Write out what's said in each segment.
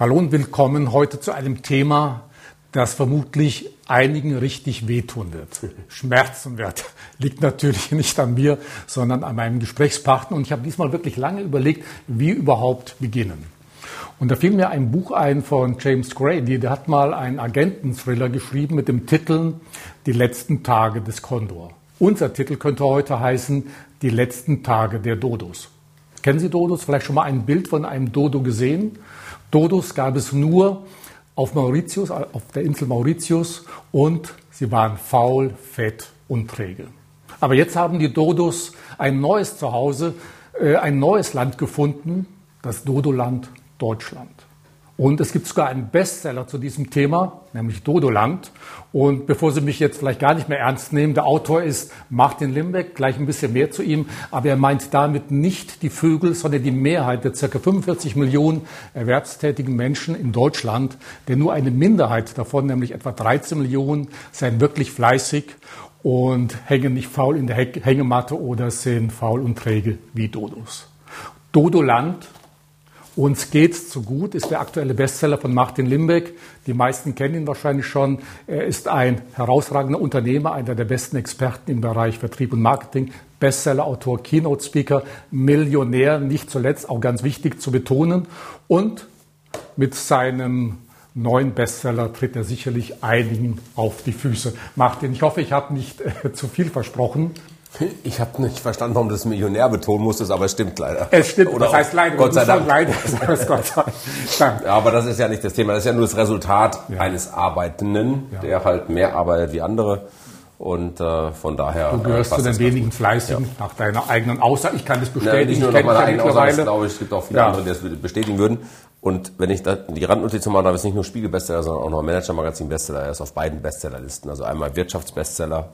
Hallo und willkommen heute zu einem Thema, das vermutlich einigen richtig wehtun wird. Schmerzen wird. Liegt natürlich nicht an mir, sondern an meinem Gesprächspartner. Und ich habe diesmal wirklich lange überlegt, wie überhaupt beginnen. Und da fiel mir ein Buch ein von James Grady, der hat mal einen Agenten-Thriller geschrieben mit dem Titel Die letzten Tage des Kondor. Unser Titel könnte heute heißen Die letzten Tage der Dodos. Kennen Sie Dodos? Vielleicht schon mal ein Bild von einem Dodo gesehen? Dodos gab es nur auf Mauritius, auf der Insel Mauritius und sie waren faul, fett und träge. Aber jetzt haben die Dodos ein neues Zuhause, äh, ein neues Land gefunden, das Dodoland Deutschland. Und es gibt sogar einen Bestseller zu diesem Thema, nämlich Dodoland. Und bevor Sie mich jetzt vielleicht gar nicht mehr ernst nehmen, der Autor ist Martin Limbeck, gleich ein bisschen mehr zu ihm, aber er meint damit nicht die Vögel, sondern die Mehrheit der ca. 45 Millionen erwerbstätigen Menschen in Deutschland, denn nur eine Minderheit davon, nämlich etwa 13 Millionen, seien wirklich fleißig und hängen nicht faul in der Hängematte oder sind faul und träge wie Dodos. Dodoland uns geht's zu gut ist der aktuelle Bestseller von Martin Limbeck. Die meisten kennen ihn wahrscheinlich schon. Er ist ein herausragender Unternehmer, einer der besten Experten im Bereich Vertrieb und Marketing, Bestseller-Autor, Keynote-Speaker, Millionär, nicht zuletzt auch ganz wichtig zu betonen. Und mit seinem neuen Bestseller tritt er sicherlich einigen auf die Füße. Martin, ich hoffe, ich habe nicht äh, zu viel versprochen. Ich habe nicht verstanden, warum du das Millionär betonen musstest, aber es stimmt leider. Es stimmt, Oder das heißt leider. Gott sei Dank. Leider, Gott sei Dank. aber das ist ja nicht das Thema, das ist ja nur das Resultat ja. eines Arbeitenden, ja. der halt mehr arbeitet wie andere. Und äh, von daher. Du gehörst zu den wenigen Fleißigen ja. nach deiner eigenen Aussage. Ich kann das bestätigen. Ja, nicht nur nach meiner eigenen Aussage, glaube ich, es gibt auch viele andere, die das bestätigen würden. Und wenn ich die Randnotiz mache, da ist nicht nur Spiegel-Bestseller, sondern auch noch Manager-Magazin-Bestseller. Er ist auf beiden Bestsellerlisten. Also einmal Wirtschaftsbestseller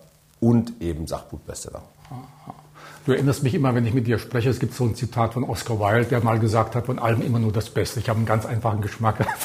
und eben Sachbuchbestseller. Du erinnerst mich immer, wenn ich mit dir spreche, es gibt so ein Zitat von Oscar Wilde, der mal gesagt hat, von allem immer nur das Beste. Ich habe einen ganz einfachen Geschmack.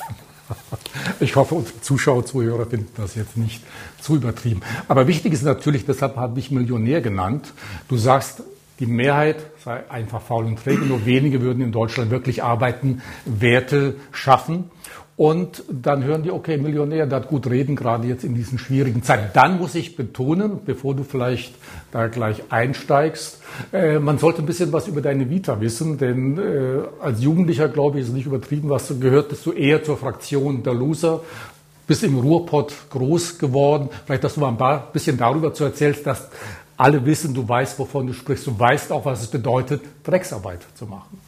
Ich hoffe, unsere Zuschauer, Zuhörer finden das jetzt nicht zu übertrieben. Aber wichtig ist natürlich, deshalb habe ich Millionär genannt. Du sagst, die Mehrheit sei einfach faul und träge, nur wenige würden in Deutschland wirklich arbeiten, Werte schaffen. Und dann hören die, okay, Millionär, der hat gut reden, gerade jetzt in diesen schwierigen Zeiten. Dann muss ich betonen, bevor du vielleicht da gleich einsteigst, äh, man sollte ein bisschen was über deine Vita wissen, denn äh, als Jugendlicher, glaube ich, ist nicht übertrieben, was du gehört, bist du eher zur Fraktion der Loser, bist im Ruhrpott groß geworden. Vielleicht, dass du mal ein bisschen darüber zu erzählst, dass alle wissen, du weißt, wovon du sprichst, du weißt auch, was es bedeutet, Drecksarbeit zu machen.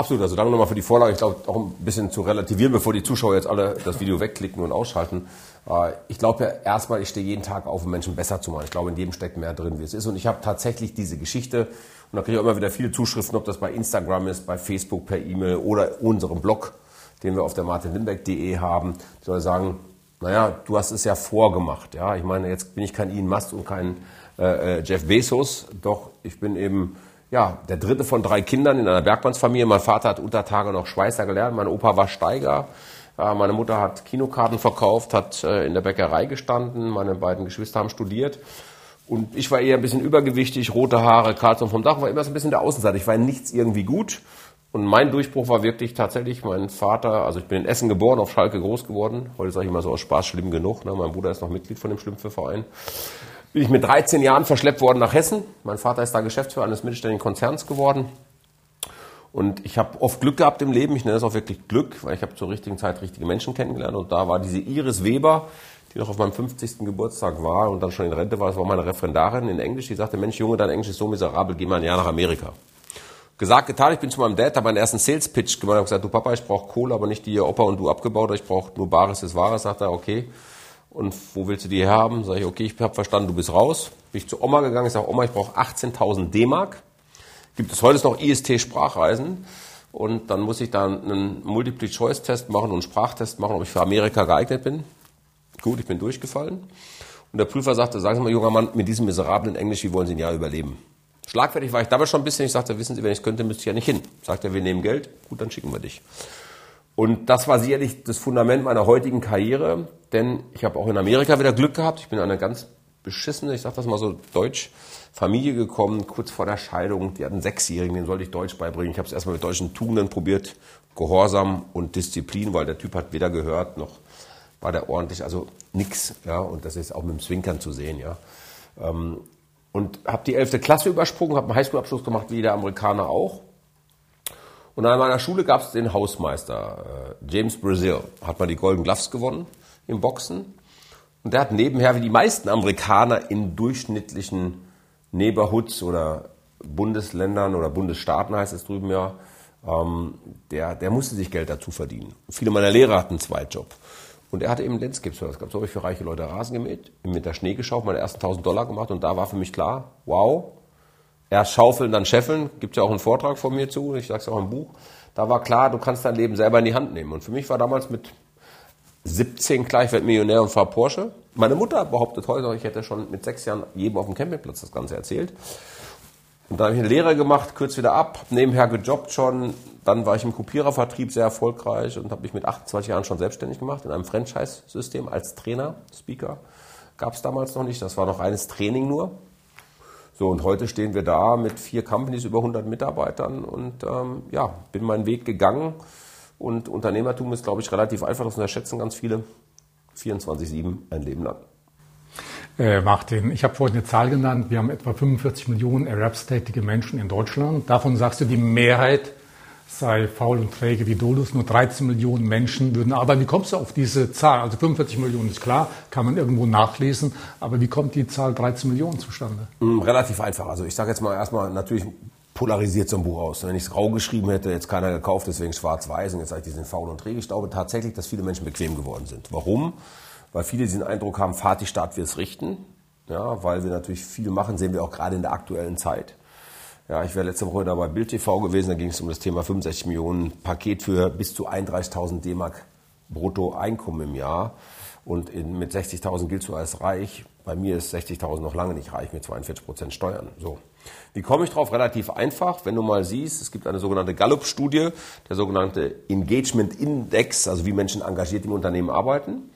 Absolut, also danke nochmal für die Vorlage. Ich glaube, auch ein bisschen zu relativieren, bevor die Zuschauer jetzt alle das Video wegklicken und ausschalten. Äh, ich glaube ja erstmal, ich stehe jeden Tag auf, um Menschen besser zu machen. Ich glaube, in jedem steckt mehr drin, wie es ist. Und ich habe tatsächlich diese Geschichte, und da kriege ich auch immer wieder viele Zuschriften, ob das bei Instagram ist, bei Facebook, per E-Mail oder unserem Blog, den wir auf der martinlindbeck.de haben. Ich soll sagen, naja, du hast es ja vorgemacht. Ja, ich meine, jetzt bin ich kein Elon Musk und kein äh, äh, Jeff Bezos, doch ich bin eben ja, der dritte von drei Kindern in einer Bergmannsfamilie. Mein Vater hat unter Tage noch Schweißer gelernt, mein Opa war Steiger. Meine Mutter hat Kinokarten verkauft, hat äh, in der Bäckerei gestanden, meine beiden Geschwister haben studiert. Und ich war eher ein bisschen übergewichtig, rote Haare, Karlsson vom Dach, war immer so ein bisschen der Außenseiter. Ich war in nichts irgendwie gut. Und mein Durchbruch war wirklich tatsächlich mein Vater, also ich bin in Essen geboren, auf Schalke groß geworden. Heute sage ich immer so aus Spaß schlimm genug. Ne? Mein Bruder ist noch Mitglied von dem Schlümpfe-Verein bin ich mit 13 Jahren verschleppt worden nach Hessen. Mein Vater ist da Geschäftsführer eines mittelständigen Konzerns geworden. Und ich habe oft Glück gehabt im Leben. Ich nenne das auch wirklich Glück, weil ich habe zur richtigen Zeit richtige Menschen kennengelernt. Und da war diese Iris Weber, die noch auf meinem 50. Geburtstag war und dann schon in Rente war. Das war meine Referendarin in Englisch. Die sagte, Mensch, Junge, dein Englisch ist so miserabel, geh mal ein Jahr nach Amerika. Gesagt, getan, ich bin zu meinem Dad, habe meinen ersten Sales-Pitch gemacht und gesagt, du Papa, ich brauche Kohle, aber nicht die ihr Opa und du abgebaut, ich brauche nur Bares ist Wahres. Sagt er, okay. Und wo willst du die herhaben? Sag ich, okay, ich habe verstanden, du bist raus. Bin ich zu Oma gegangen, ich sage, Oma, ich brauche 18.000 D-Mark. Gibt es heute noch IST-Sprachreisen? Und dann muss ich da einen Multiple-Choice-Test machen und einen Sprachtest machen, ob ich für Amerika geeignet bin. Gut, ich bin durchgefallen. Und der Prüfer sagte, sagen Sie mal, junger Mann, mit diesem miserablen Englisch, wie wollen Sie ein Jahr überleben? Schlagfertig war ich damals schon ein bisschen. Ich sagte, wissen Sie, wenn ich es könnte, müsste ich ja nicht hin. Sagt er, wir nehmen Geld. Gut, dann schicken wir dich. Und das war sicherlich das Fundament meiner heutigen Karriere, denn ich habe auch in Amerika wieder Glück gehabt. Ich bin in eine ganz beschissene, ich sag das mal so deutsch, Familie gekommen, kurz vor der Scheidung. Die hatten einen Sechsjährigen, den sollte ich Deutsch beibringen. Ich habe es erstmal mit deutschen Tugenden probiert, Gehorsam und Disziplin, weil der Typ hat weder gehört noch war der ordentlich, also nix. Ja, und das ist auch mit dem Zwinkern zu sehen. Ja. Ähm, und habe die 11. Klasse übersprungen, habe einen Highschool-Abschluss gemacht, wie der Amerikaner auch. Und an meiner Schule gab es den Hausmeister, äh, James Brazil, hat mal die Golden Gloves gewonnen im Boxen. Und der hat nebenher, wie die meisten Amerikaner in durchschnittlichen Neighborhoods oder Bundesländern oder Bundesstaaten heißt es drüben ja, ähm, der, der musste sich Geld dazu verdienen. Viele meiner Lehrer hatten einen Zweitjob. Und er hatte eben Landscape Service gehabt. So habe ich für reiche Leute Rasen gemäht, mit der Schnee geschaut, meine ersten 1000 Dollar gemacht und da war für mich klar, wow, erst schaufeln, dann scheffeln. Gibt ja auch einen Vortrag von mir zu, ich sage es auch im Buch. Da war klar, du kannst dein Leben selber in die Hand nehmen. Und für mich war damals mit 17 klar, ich werde Millionär und fahre Porsche. Meine Mutter behauptet heute, ich hätte schon mit sechs Jahren jedem auf dem Campingplatz das Ganze erzählt. Und dann habe ich eine Lehre gemacht, kürz wieder ab, nebenher gejobbt schon. Dann war ich im Kopierervertrieb sehr erfolgreich und habe mich mit 28 Jahren schon selbstständig gemacht in einem Franchise-System als Trainer, Speaker. Gab es damals noch nicht, das war noch reines Training nur. So, und heute stehen wir da mit vier Companies, über 100 Mitarbeitern und ähm, ja, bin meinen Weg gegangen. Und Unternehmertum ist, glaube ich, relativ einfach, das unterschätzen ganz viele. 24-7 ein Leben lang. Äh, Martin, ich habe vorhin eine Zahl genannt. Wir haben etwa 45 Millionen erwerbstätige Menschen in Deutschland. Davon sagst du, die Mehrheit sei faul und träge wie Dolus. Nur 13 Millionen Menschen würden arbeiten. Wie kommst du auf diese Zahl? Also 45 Millionen ist klar, kann man irgendwo nachlesen. Aber wie kommt die Zahl 13 Millionen zustande? Hm, relativ einfach. Also ich sage jetzt mal erstmal natürlich polarisiert so ein Buch aus. Wenn ich es grau geschrieben hätte, jetzt keiner gekauft, deswegen schwarz-weiß und jetzt sage ich, die sind faul und träge. Ich glaube tatsächlich, dass viele Menschen bequem geworden sind. Warum? weil viele diesen Eindruck haben, Fahrt die Staat wir es richten. Ja, weil wir natürlich viel machen, sehen wir auch gerade in der aktuellen Zeit. Ja, ich wäre letzte Woche da bei Bild TV gewesen, da ging es um das Thema 65 Millionen Paket für bis zu 31.000 D-Mark brutto Einkommen im Jahr. Und in, mit 60.000 gilt du als reich. Bei mir ist 60.000 noch lange nicht reich mit 42 Prozent Steuern. So. Wie komme ich drauf? Relativ einfach. Wenn du mal siehst, es gibt eine sogenannte Gallup-Studie, der sogenannte Engagement Index, also wie Menschen engagiert im Unternehmen arbeiten.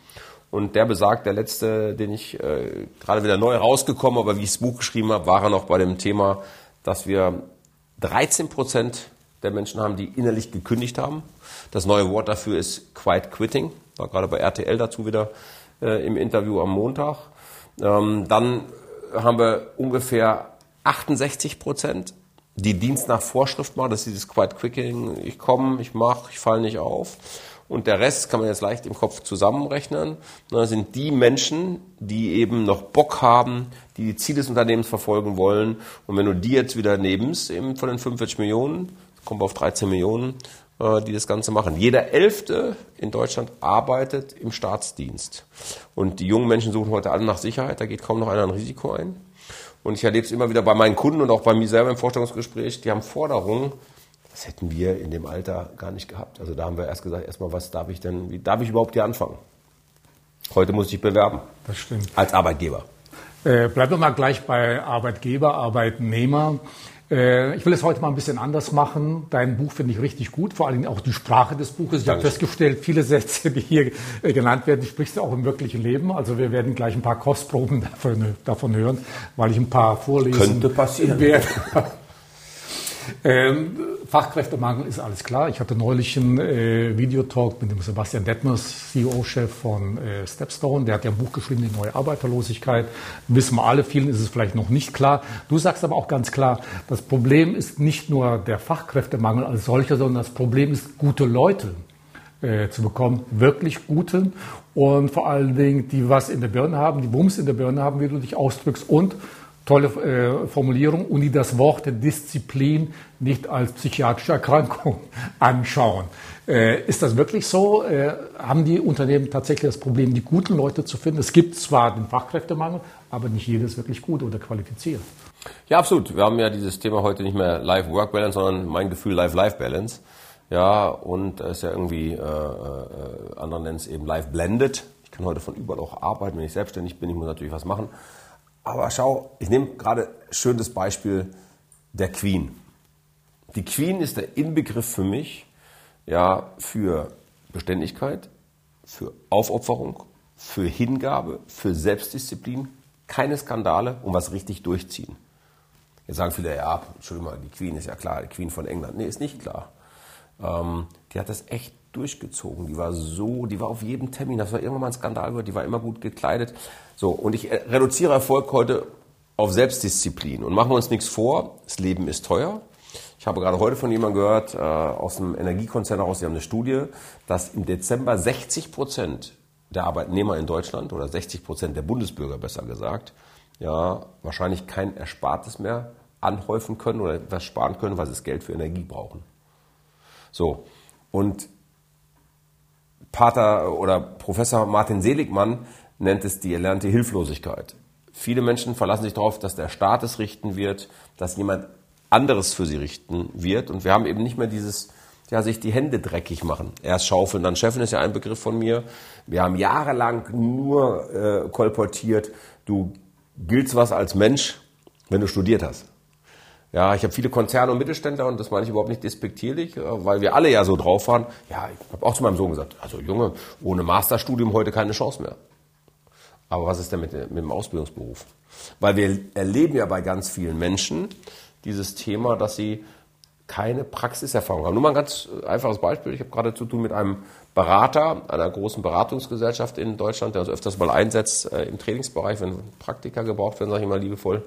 Und der besagt, der letzte, den ich äh, gerade wieder neu rausgekommen, aber wie ich das Buch geschrieben habe, war er noch bei dem Thema, dass wir 13 Prozent der Menschen haben, die innerlich gekündigt haben. Das neue Wort dafür ist Quiet Quitting. War gerade bei RTL dazu wieder äh, im Interview am Montag. Ähm, dann haben wir ungefähr 68 Prozent, die Dienst nach Vorschrift machen. Das ist dieses Quiet Quitting. Ich komme, ich mache, ich falle nicht auf. Und der Rest kann man jetzt leicht im Kopf zusammenrechnen. Das sind die Menschen, die eben noch Bock haben, die die Ziele des Unternehmens verfolgen wollen. Und wenn du die jetzt wieder nebst, eben von den 45 Millionen, kommen wir auf 13 Millionen, äh, die das Ganze machen. Jeder Elfte in Deutschland arbeitet im Staatsdienst. Und die jungen Menschen suchen heute alle nach Sicherheit, da geht kaum noch einer ein Risiko ein. Und ich erlebe es immer wieder bei meinen Kunden und auch bei mir selber im Vorstellungsgespräch, die haben Forderungen, das hätten wir in dem Alter gar nicht gehabt. Also da haben wir erst gesagt, erstmal, was darf ich denn, wie darf ich überhaupt hier anfangen? Heute muss ich bewerben. Das stimmt. Als Arbeitgeber. Äh, bleiben wir mal gleich bei Arbeitgeber, Arbeitnehmer. Äh, ich will es heute mal ein bisschen anders machen. Dein Buch finde ich richtig gut, vor allem auch die Sprache des Buches. Ich habe festgestellt, viele Sätze, die hier äh, genannt werden, die sprichst du auch im wirklichen Leben. Also wir werden gleich ein paar Kostproben davon, davon hören, weil ich ein paar vorlesen Könnte passieren. werde. Ähm, Fachkräftemangel ist alles klar. Ich hatte neulich einen äh, Videotalk mit dem Sebastian Detmers, CEO-Chef von äh, Stepstone. Der hat ja ein Buch geschrieben, die neue Arbeiterlosigkeit. Wissen wir alle, vielen ist es vielleicht noch nicht klar. Du sagst aber auch ganz klar, das Problem ist nicht nur der Fachkräftemangel als solcher, sondern das Problem ist, gute Leute äh, zu bekommen, wirklich gute und vor allen Dingen, die was in der Birne haben, die Wumms in der Birne haben, wie du dich ausdrückst und tolle äh, Formulierung und die das Wort Disziplin nicht als psychiatrische Erkrankung anschauen. Äh, ist das wirklich so? Äh, haben die Unternehmen tatsächlich das Problem, die guten Leute zu finden? Es gibt zwar den Fachkräftemangel, aber nicht jedes wirklich gut oder qualifiziert. Ja, absolut. Wir haben ja dieses Thema heute nicht mehr Life-Work-Balance, sondern mein Gefühl Life-Life-Balance. Ja, und es ist ja irgendwie, äh, äh, andere nennen es eben Life-Blended. Ich kann heute von überall auch arbeiten, wenn ich selbstständig bin. Ich muss natürlich was machen. Aber schau, ich nehme gerade schön das Beispiel der Queen. Die Queen ist der Inbegriff für mich ja für Beständigkeit, für Aufopferung, für Hingabe, für Selbstdisziplin, Keine Skandale und was richtig durchziehen. Jetzt sagen viele, ja, Entschuldigung die Queen ist ja klar, die Queen von England. Nee, ist nicht klar. Ähm, die hat das echt durchgezogen. Die war so, die war auf jedem Termin, das war irgendwann mal ein Skandal, die war immer gut gekleidet. So, und ich reduziere Erfolg heute auf Selbstdisziplin. Und machen wir uns nichts vor, das Leben ist teuer. Ich habe gerade heute von jemandem gehört, äh, aus dem Energiekonzern heraus, die haben eine Studie, dass im Dezember 60 Prozent der Arbeitnehmer in Deutschland oder 60 Prozent der Bundesbürger besser gesagt, ja, wahrscheinlich kein Erspartes mehr anhäufen können oder etwas sparen können, weil sie das Geld für Energie brauchen. So. Und Pater oder Professor Martin Seligmann nennt es die erlernte Hilflosigkeit. Viele Menschen verlassen sich darauf, dass der Staat es richten wird, dass jemand anderes für sie richten wird. Und wir haben eben nicht mehr dieses, ja, sich die Hände dreckig machen. Erst schaufeln, dann Chefin ist ja ein Begriff von mir. Wir haben jahrelang nur äh, kolportiert, du giltst was als Mensch, wenn du studiert hast. Ja, ich habe viele Konzerne und Mittelständler und das meine ich überhaupt nicht despektierlich, äh, weil wir alle ja so drauf waren. Ja, ich habe auch zu meinem Sohn gesagt, also Junge, ohne Masterstudium heute keine Chance mehr. Aber was ist denn mit, mit dem Ausbildungsberuf? Weil wir erleben ja bei ganz vielen Menschen dieses Thema, dass sie keine Praxiserfahrung haben. Nur mal ein ganz einfaches Beispiel. Ich habe gerade zu tun mit einem Berater einer großen Beratungsgesellschaft in Deutschland, der uns öfters mal einsetzt äh, im Trainingsbereich, wenn Praktika gebraucht werden, sage ich mal liebevoll.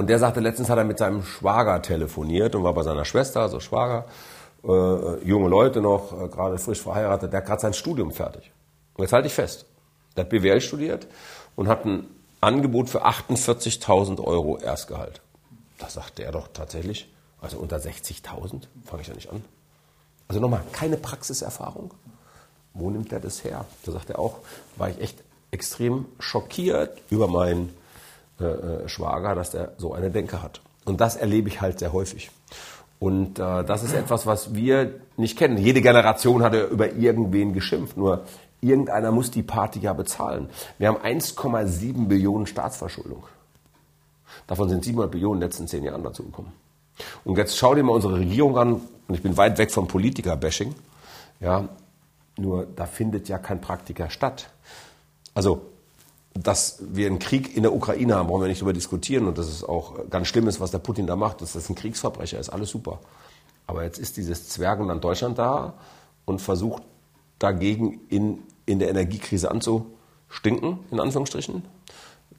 Und der sagte, letztens hat er mit seinem Schwager telefoniert und war bei seiner Schwester, also Schwager, äh, junge Leute noch, äh, gerade frisch verheiratet, der hat gerade sein Studium fertig. Und jetzt halte ich fest, der hat BWL studiert und hat ein Angebot für 48.000 Euro Erstgehalt. Da sagte er doch tatsächlich, also unter 60.000 fange ich ja nicht an. Also nochmal, keine Praxiserfahrung. Wo nimmt er das her? Da sagt er auch, war ich echt extrem schockiert über meinen äh, äh, Schwager, dass der so eine Denke hat. Und das erlebe ich halt sehr häufig. Und äh, das ist etwas, was wir nicht kennen. Jede Generation hat ja über irgendwen geschimpft. Nur irgendeiner muss die Party ja bezahlen. Wir haben 1,7 Billionen Staatsverschuldung. Davon sind 700 Billionen in den letzten zehn Jahren dazugekommen. Und jetzt schau dir mal unsere Regierung an. Und ich bin weit weg vom Politiker-Bashing. Ja, nur da findet ja kein Praktiker statt. Also dass wir einen Krieg in der Ukraine haben, brauchen wir nicht darüber diskutieren. Und dass es auch ganz schlimm ist, was der Putin da macht, dass das ein Kriegsverbrecher ist, alles super. Aber jetzt ist dieses Zwergenland Deutschland da und versucht dagegen in, in der Energiekrise anzustinken, in Anführungsstrichen.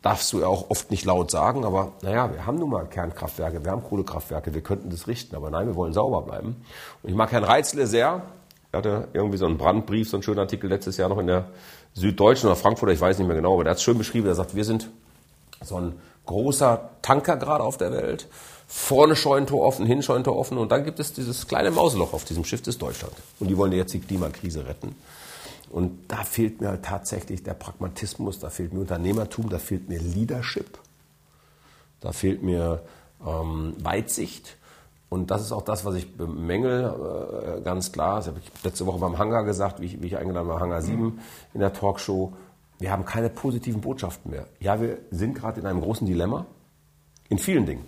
Darfst du ja auch oft nicht laut sagen, aber naja, wir haben nun mal Kernkraftwerke, wir haben Kohlekraftwerke, wir könnten das richten, aber nein, wir wollen sauber bleiben. Und ich mag Herrn Reitzle sehr, er hatte irgendwie so einen Brandbrief, so einen schönen Artikel letztes Jahr noch in der Süddeutschen oder Frankfurter, ich weiß nicht mehr genau, aber der hat es schön beschrieben. Er sagt, wir sind so ein großer Tanker gerade auf der Welt. Vorne Scheunentor offen, hin Scheunentor offen und dann gibt es dieses kleine Mauseloch auf diesem Schiff des Deutschland. Und die wollen jetzt die Klimakrise retten. Und da fehlt mir halt tatsächlich der Pragmatismus, da fehlt mir Unternehmertum, da fehlt mir Leadership, da fehlt mir ähm, Weitsicht. Und das ist auch das, was ich bemängel, äh, ganz klar. Das habe ich letzte Woche beim Hangar gesagt, wie ich, wie ich eingeladen war, Hangar 7 in der Talkshow. Wir haben keine positiven Botschaften mehr. Ja, wir sind gerade in einem großen Dilemma. In vielen Dingen.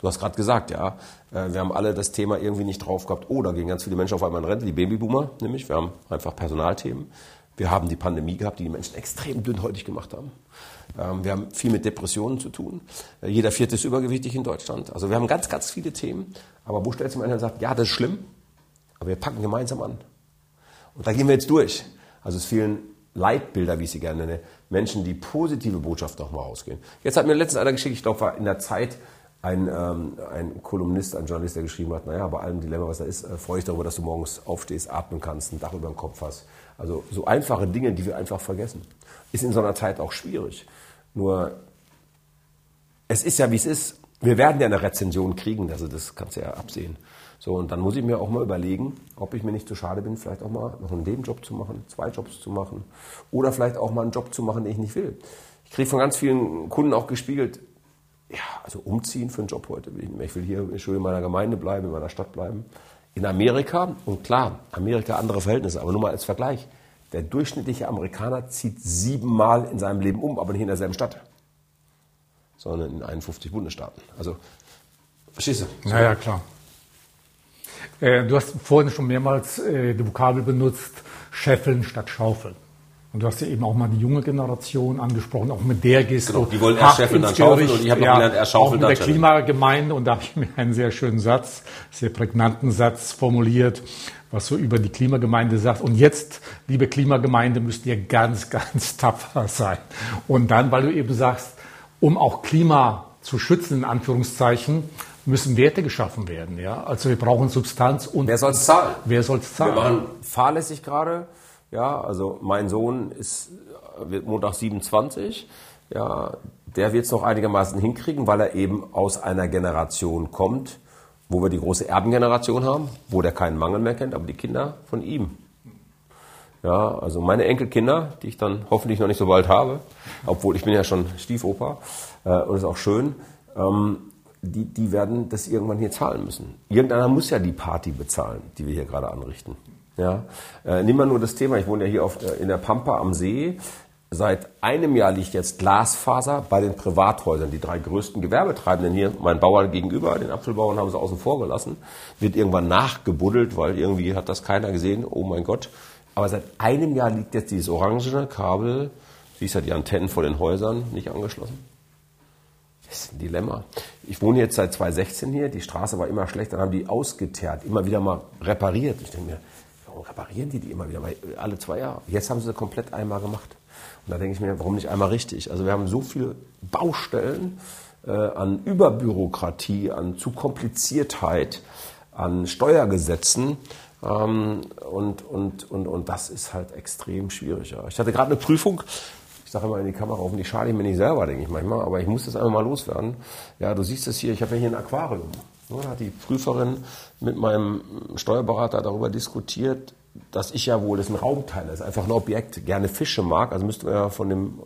Du hast gerade gesagt, ja, äh, wir haben alle das Thema irgendwie nicht drauf gehabt. Oh, da gehen ganz viele Menschen auf einmal in Rente, die Babyboomer nämlich. Wir haben einfach Personalthemen. Wir haben die Pandemie gehabt, die die Menschen extrem dünnhäutig gemacht haben. Ähm, wir haben viel mit Depressionen zu tun. Äh, jeder vierte ist übergewichtig in Deutschland. Also wir haben ganz, ganz viele Themen. Aber wo stellt sich einer und sagt, ja, das ist schlimm, aber wir packen gemeinsam an. Und da gehen wir jetzt durch. Also es fehlen Leitbilder, wie ich sie gerne nenne. Menschen, die positive Botschaft nochmal ausgehen. Jetzt hat mir letztens einer geschickt, ich glaube, war in der Zeit ein, ähm, ein Kolumnist, ein Journalist, der geschrieben hat, naja, bei allem Dilemma, was da ist, äh, freue ich darüber, dass du morgens aufstehst, atmen kannst, ein Dach über dem Kopf hast. Also so einfache Dinge, die wir einfach vergessen. Ist in so einer Zeit auch schwierig. Nur, es ist ja, wie es ist. Wir werden ja eine Rezension kriegen, also das kannst du ja absehen. So, und dann muss ich mir auch mal überlegen, ob ich mir nicht zu schade bin, vielleicht auch mal noch einen Nebenjob zu machen, zwei Jobs zu machen oder vielleicht auch mal einen Job zu machen, den ich nicht will. Ich kriege von ganz vielen Kunden auch gespiegelt, ja, also umziehen für einen Job heute will ich nicht mehr. Ich will hier schön in meiner Gemeinde bleiben, in meiner Stadt bleiben. In Amerika, und klar, Amerika andere Verhältnisse, aber nur mal als Vergleich. Der durchschnittliche Amerikaner zieht siebenmal in seinem Leben um, aber nicht in derselben Stadt, sondern in 51 Bundesstaaten. Also, verstehst du? Naja, klar. Äh, du hast vorhin schon mehrmals äh, die Vokabel benutzt, scheffeln statt schaufeln. Und du hast ja eben auch mal die junge Generation angesprochen, auch mit der gehst genau, du die wollen erst scheffeln, dann schaufeln und ich habe ja, gelernt, erst schaufeln, auch mit der Klimagemeinde und da habe ich mir einen sehr schönen Satz, sehr prägnanten Satz formuliert, was so über die Klimagemeinde sagt. Und jetzt, liebe Klimagemeinde, müsst ihr ganz, ganz tapfer sein. Und dann, weil du eben sagst, um auch Klima zu schützen, in Anführungszeichen, müssen Werte geschaffen werden. Ja? Also wir brauchen Substanz und. Wer soll es zahlen? Wer soll es zahlen? Wir machen fahrlässig gerade. Ja, also mein Sohn ist wird Montag 27. Ja, der wird es noch einigermaßen hinkriegen, weil er eben aus einer Generation kommt, wo wir die große Erbengeneration haben, wo der keinen Mangel mehr kennt, aber die Kinder von ihm. Ja, also meine Enkelkinder, die ich dann hoffentlich noch nicht so bald habe, obwohl ich bin ja schon Stiefoper äh, und ist auch schön, ähm, die, die werden das irgendwann hier zahlen müssen. Irgendeiner muss ja die Party bezahlen, die wir hier gerade anrichten. Ja, äh, nimm mal nur das Thema, ich wohne ja hier auf, äh, in der Pampa am See. Seit einem Jahr liegt jetzt Glasfaser bei den Privathäusern. Die drei größten Gewerbetreibenden hier, mein Bauer gegenüber, den Apfelbauern haben sie außen vor gelassen, wird irgendwann nachgebuddelt, weil irgendwie hat das keiner gesehen. Oh mein Gott. Aber seit einem Jahr liegt jetzt dieses orangene Kabel, siehst ja die Antennen vor den Häusern, nicht angeschlossen. Das ist ein Dilemma. Ich wohne jetzt seit 2016 hier, die Straße war immer schlecht, dann haben die ausgeteert, immer wieder mal repariert. Ich denke mir, warum reparieren die die immer wieder? Weil alle zwei Jahre. Jetzt haben sie komplett einmal gemacht. Und da denke ich mir, warum nicht einmal richtig? Also wir haben so viele Baustellen äh, an Überbürokratie, an zu Kompliziertheit, an Steuergesetzen. Ähm, und, und, und, und das ist halt extrem schwierig. Ja. Ich hatte gerade eine Prüfung, ich sage immer in die Kamera, hoffentlich schade ich mir nicht selber, denke ich manchmal, aber ich muss das einfach mal loswerden. Ja, du siehst es hier, ich habe ja hier ein Aquarium. Da hat die Prüferin mit meinem Steuerberater darüber diskutiert, dass ich ja wohl, das ist ein Raumteil, das ist einfach ein Objekt, gerne Fische mag. Also müssten wir ja von dem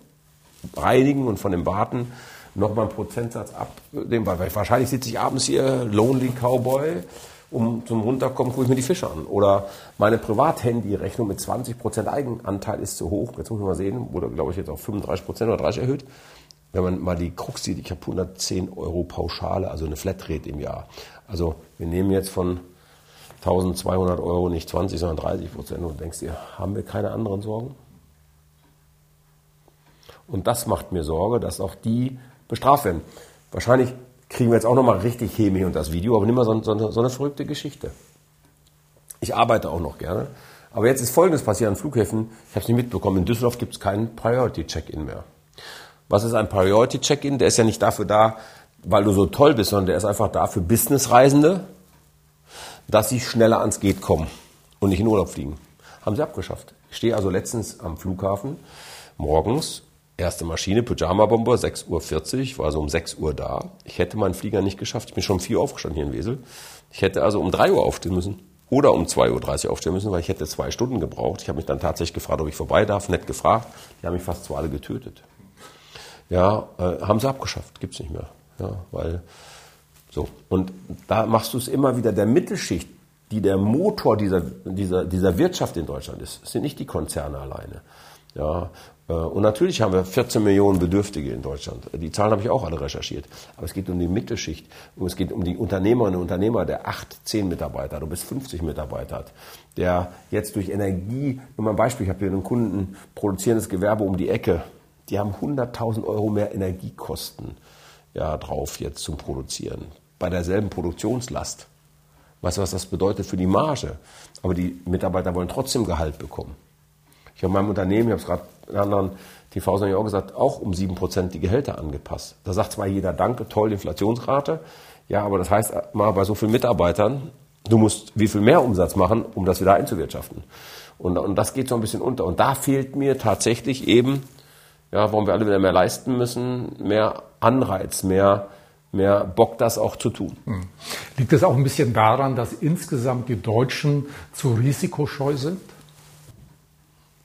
Reinigen und von dem Warten nochmal einen Prozentsatz abnehmen, weil wahrscheinlich sitze ich abends hier, Lonely Cowboy, um zum Runterkommen gucke ich mir die Fische an. Oder meine Privathandy-Rechnung mit 20% Eigenanteil ist zu hoch. Jetzt muss man mal sehen, wurde glaube ich jetzt auf 35% oder 30 erhöht. Wenn man mal die Krux sieht, ich habe 110 Euro Pauschale, also eine Flatrate im Jahr. Also wir nehmen jetzt von 1200 Euro nicht 20, sondern 30 Prozent und denkst dir, haben wir keine anderen Sorgen? Und das macht mir Sorge, dass auch die bestraft werden. Wahrscheinlich kriegen wir jetzt auch nochmal richtig Chemie und das Video, aber nimm mal so, so, so eine verrückte Geschichte. Ich arbeite auch noch gerne. Aber jetzt ist Folgendes passiert an Flughäfen. Ich habe es nicht mitbekommen. In Düsseldorf gibt es keinen Priority-Check-In mehr. Was ist ein Priority-Check-In? Der ist ja nicht dafür da, weil du so toll bist, sondern der ist einfach da für Businessreisende, dass sie schneller ans Geht kommen und nicht in Urlaub fliegen. Haben sie abgeschafft. Ich stehe also letztens am Flughafen morgens, erste Maschine, Pyjama-Bomber, 6.40 Uhr, war so um 6 Uhr da. Ich hätte meinen Flieger nicht geschafft. Ich bin schon um 4 Uhr aufgestanden hier in Wesel. Ich hätte also um 3 Uhr aufstehen müssen oder um 2.30 Uhr aufstehen müssen, weil ich hätte zwei Stunden gebraucht. Ich habe mich dann tatsächlich gefragt, ob ich vorbei darf. Nett gefragt. Die haben mich fast zu alle getötet. Ja, äh, haben sie abgeschafft. Gibt's nicht mehr. Ja, weil so. Und da machst du es immer wieder der Mittelschicht, die der Motor dieser, dieser, dieser Wirtschaft in Deutschland ist. Es sind nicht die Konzerne alleine. Ja, äh, und natürlich haben wir 14 Millionen Bedürftige in Deutschland. Die Zahlen habe ich auch alle recherchiert. Aber es geht um die Mittelschicht. Und es geht um die Unternehmerinnen und Unternehmer, der 8, 10 Mitarbeiter oder bis 50 Mitarbeiter hat. Der jetzt durch Energie, nur mal ein Beispiel, ich habe hier einen Kunden, produzierendes Gewerbe um die Ecke. Die haben 100.000 Euro mehr Energiekosten ja, drauf jetzt zum Produzieren bei derselben Produktionslast. Weißt du, was das bedeutet für die Marge? Aber die Mitarbeiter wollen trotzdem Gehalt bekommen. Ich habe in meinem Unternehmen, ich habe es gerade in anderen TV-Sendungen auch gesagt, auch um 7% die Gehälter angepasst. Da sagt zwar jeder Danke, toll, Inflationsrate. Ja, aber das heißt mal bei so vielen Mitarbeitern, du musst wie viel mehr Umsatz machen, um das wieder einzuwirtschaften. Und, und das geht so ein bisschen unter. Und da fehlt mir tatsächlich eben, ja, warum wir alle wieder mehr leisten müssen, mehr Anreiz, mehr mehr Bock, das auch zu tun. Hm. Liegt das auch ein bisschen daran, dass insgesamt die Deutschen zu risikoscheu sind?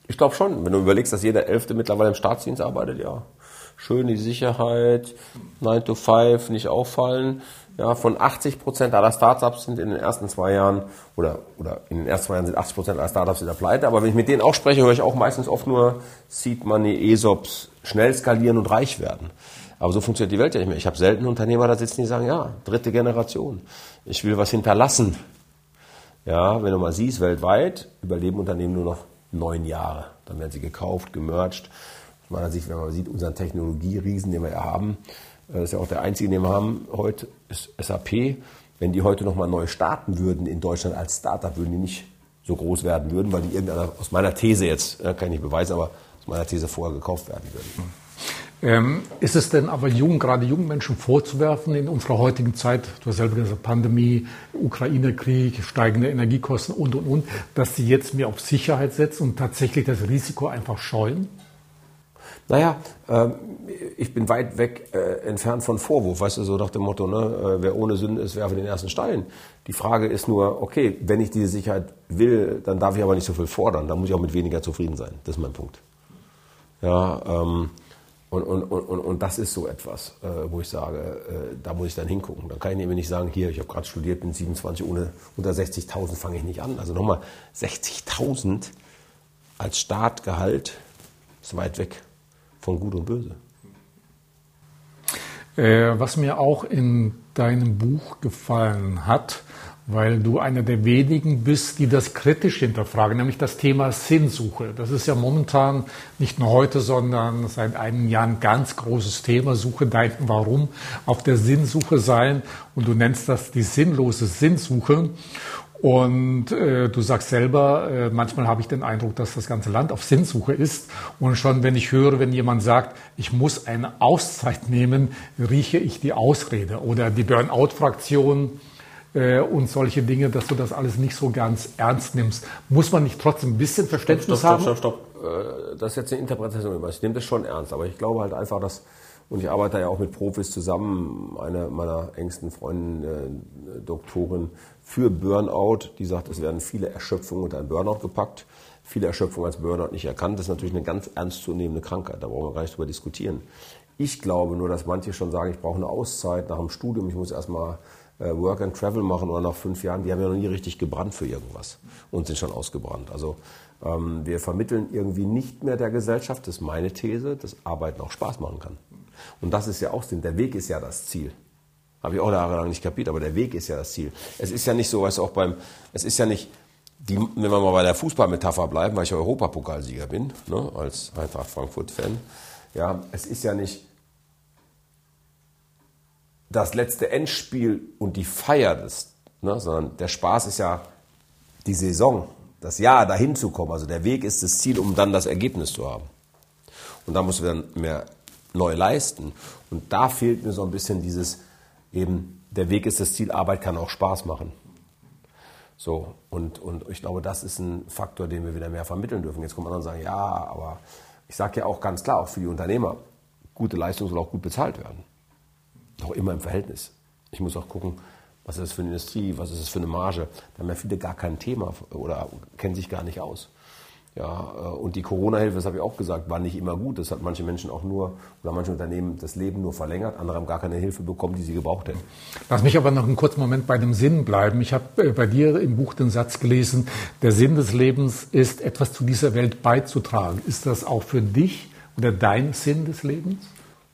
Ich glaube schon. Wenn du überlegst, dass jeder Elfte mittlerweile im Staatsdienst arbeitet, ja. Schön die Sicherheit, 9 to 5, nicht auffallen. Ja, von 80 Prozent aller Startups sind in den ersten zwei Jahren oder, oder in den ersten zwei Jahren sind 80 Prozent aller Startups wieder pleite. Aber wenn ich mit denen auch spreche, höre ich auch meistens oft nur Seed Money, ESOPs, schnell skalieren und reich werden. Aber so funktioniert die Welt ja nicht mehr. Ich habe selten Unternehmer da sitzen, die sagen, ja, dritte Generation. Ich will was hinterlassen. Ja, wenn du mal siehst, weltweit überleben Unternehmen nur noch neun Jahre. Dann werden sie gekauft, gemerged. Aus meiner Sicht, wenn man sieht, unseren Technologieriesen, den wir ja haben, das ist ja auch der einzige, den wir haben heute, ist SAP. Wenn die heute nochmal neu starten würden in Deutschland als Startup, würden die nicht so groß werden würden, weil die irgendeiner, aus meiner These jetzt, kann ich nicht beweisen, aber aus meiner These vorher gekauft werden würden. Ähm, ist es denn aber jung, gerade jungen Menschen vorzuwerfen in unserer heutigen Zeit, du hast selber gesagt, Pandemie, Ukraine-Krieg, steigende Energiekosten und, und, und, dass sie jetzt mehr auf Sicherheit setzen und tatsächlich das Risiko einfach scheuen? Naja, äh, ich bin weit weg äh, entfernt von Vorwurf, weißt du, so nach dem Motto, ne, äh, wer ohne Sünde ist, werfe den ersten Stein. Die Frage ist nur, okay, wenn ich diese Sicherheit will, dann darf ich aber nicht so viel fordern, dann muss ich auch mit weniger zufrieden sein. Das ist mein Punkt. Ja, ähm, und, und, und, und das ist so etwas, äh, wo ich sage, äh, da muss ich dann hingucken. Dann kann ich nämlich nicht sagen, hier, ich habe gerade studiert, bin 27, ohne, unter 60.000 fange ich nicht an. Also nochmal, 60.000 als Startgehalt ist weit weg von Gut und Böse. Äh, was mir auch in deinem Buch gefallen hat, weil du einer der wenigen bist, die das kritisch hinterfragen, nämlich das Thema Sinnsuche. Das ist ja momentan nicht nur heute, sondern seit einigen Jahren ein ganz großes Thema. Suche dein Warum auf der Sinnsuche sein. Und du nennst das die sinnlose Sinnsuche. Und äh, du sagst selber, äh, manchmal habe ich den Eindruck, dass das ganze Land auf Sinnsuche ist. Und schon wenn ich höre, wenn jemand sagt, ich muss eine Auszeit nehmen, rieche ich die Ausrede. Oder die Burnout-Fraktion äh, und solche Dinge, dass du das alles nicht so ganz ernst nimmst. Muss man nicht trotzdem ein bisschen Verständnis stopp, haben? Stopp, stopp, stopp. Äh, das ist jetzt eine Interpretation. Ich nehme das schon ernst, aber ich glaube halt einfach, dass, und ich arbeite ja auch mit Profis zusammen, eine meiner engsten Freundinnen, äh, Doktorin für Burnout, die sagt, es werden viele Erschöpfungen unter ein Burnout gepackt. Viele Erschöpfungen als Burnout nicht erkannt. Das ist natürlich eine ganz ernstzunehmende Krankheit. Da brauchen wir gar nicht drüber diskutieren. Ich glaube nur, dass manche schon sagen, ich brauche eine Auszeit nach dem Studium. Ich muss erstmal äh, Work and Travel machen oder nach fünf Jahren, die haben ja noch nie richtig gebrannt für irgendwas und sind schon ausgebrannt. Also ähm, wir vermitteln irgendwie nicht mehr der Gesellschaft, das ist meine These, dass Arbeiten auch Spaß machen kann. Und das ist ja auch Sinn. Der Weg ist ja das Ziel. Habe ich auch jahrelang nicht kapiert, aber der Weg ist ja das Ziel. Es ist ja nicht so, du, auch beim, es ist ja nicht, die, wenn wir mal bei der Fußballmetapher bleiben, weil ich Europapokalsieger bin, ne, als Eintracht Frankfurt-Fan, ja, es ist ja nicht, das letzte Endspiel und die Feier des, ne, sondern der Spaß ist ja die Saison, das Jahr dahin zu kommen. Also der Weg ist das Ziel, um dann das Ergebnis zu haben. Und da muss wir dann mehr neu leisten. Und da fehlt mir so ein bisschen dieses eben, der Weg ist das Ziel, Arbeit kann auch Spaß machen. So, und, und ich glaube, das ist ein Faktor, den wir wieder mehr vermitteln dürfen. Jetzt kommt man dann und sagen, ja, aber ich sage ja auch ganz klar, auch für die Unternehmer, gute Leistung soll auch gut bezahlt werden auch immer im Verhältnis. Ich muss auch gucken, was ist das für eine Industrie, was ist das für eine Marge. Da haben ja viele gar kein Thema oder kennen sich gar nicht aus. Ja, äh, und die Corona-Hilfe, das habe ich auch gesagt, war nicht immer gut. Das hat manche Menschen auch nur oder manche Unternehmen das Leben nur verlängert. Andere haben gar keine Hilfe bekommen, die sie gebraucht hätten. Lass mich aber noch einen kurzen Moment bei dem Sinn bleiben. Ich habe äh, bei dir im Buch den Satz gelesen, der Sinn des Lebens ist, etwas zu dieser Welt beizutragen. Ist das auch für dich oder dein Sinn des Lebens?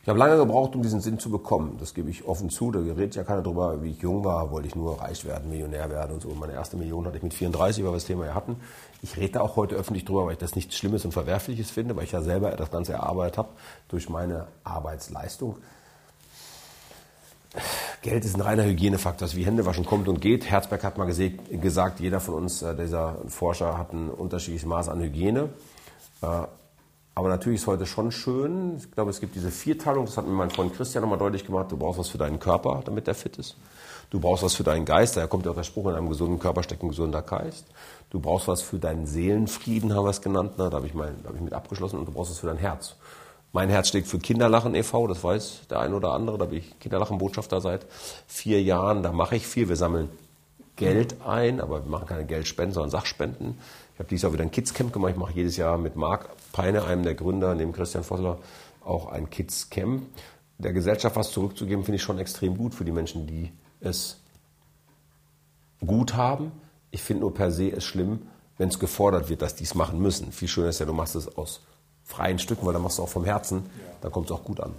Ich habe lange gebraucht, um diesen Sinn zu bekommen. Das gebe ich offen zu. Da redet ja keiner drüber. Wie ich jung war, wollte ich nur reich werden, Millionär werden und so. meine erste Million hatte ich mit 34, weil wir das Thema ja hatten. Ich rede auch heute öffentlich drüber, weil ich das nichts Schlimmes und Verwerfliches finde, weil ich ja selber das Ganze erarbeitet habe durch meine Arbeitsleistung. Geld ist ein reiner Hygienefaktor, das wie Händewaschen kommt und geht. Herzberg hat mal gesagt, jeder von uns, äh, dieser Forscher, hat ein unterschiedliches Maß an Hygiene. Äh, aber natürlich ist heute schon schön. Ich glaube, es gibt diese Vierteilung. Das hat mir mein Freund Christian nochmal deutlich gemacht. Du brauchst was für deinen Körper, damit der fit ist. Du brauchst was für deinen Geist. Daher kommt ja auch der Spruch, in einem gesunden Körper steckt ein gesunder Geist. Du brauchst was für deinen Seelenfrieden, haben wir es genannt. Da habe ich, da habe ich mit abgeschlossen. Und du brauchst was für dein Herz. Mein Herz steht für Kinderlachen e.V., das weiß der ein oder andere. Da bin ich Kinderlachen-Botschafter seit vier Jahren. Da mache ich viel. Wir sammeln Geld ein, aber wir machen keine Geldspenden, sondern Sachspenden. Ich habe dieses Jahr wieder ein Kids-Camp gemacht. Ich mache jedes Jahr mit Marc Peine, einem der Gründer, neben Christian Vossler, auch ein Kids-Camp. Der Gesellschaft was zurückzugeben, finde ich schon extrem gut für die Menschen, die es gut haben. Ich finde nur per se es schlimm, wenn es gefordert wird, dass die es machen müssen. Viel schöner ist ja, du machst es aus freien Stücken, weil dann machst du auch vom Herzen, dann kommt es auch gut an.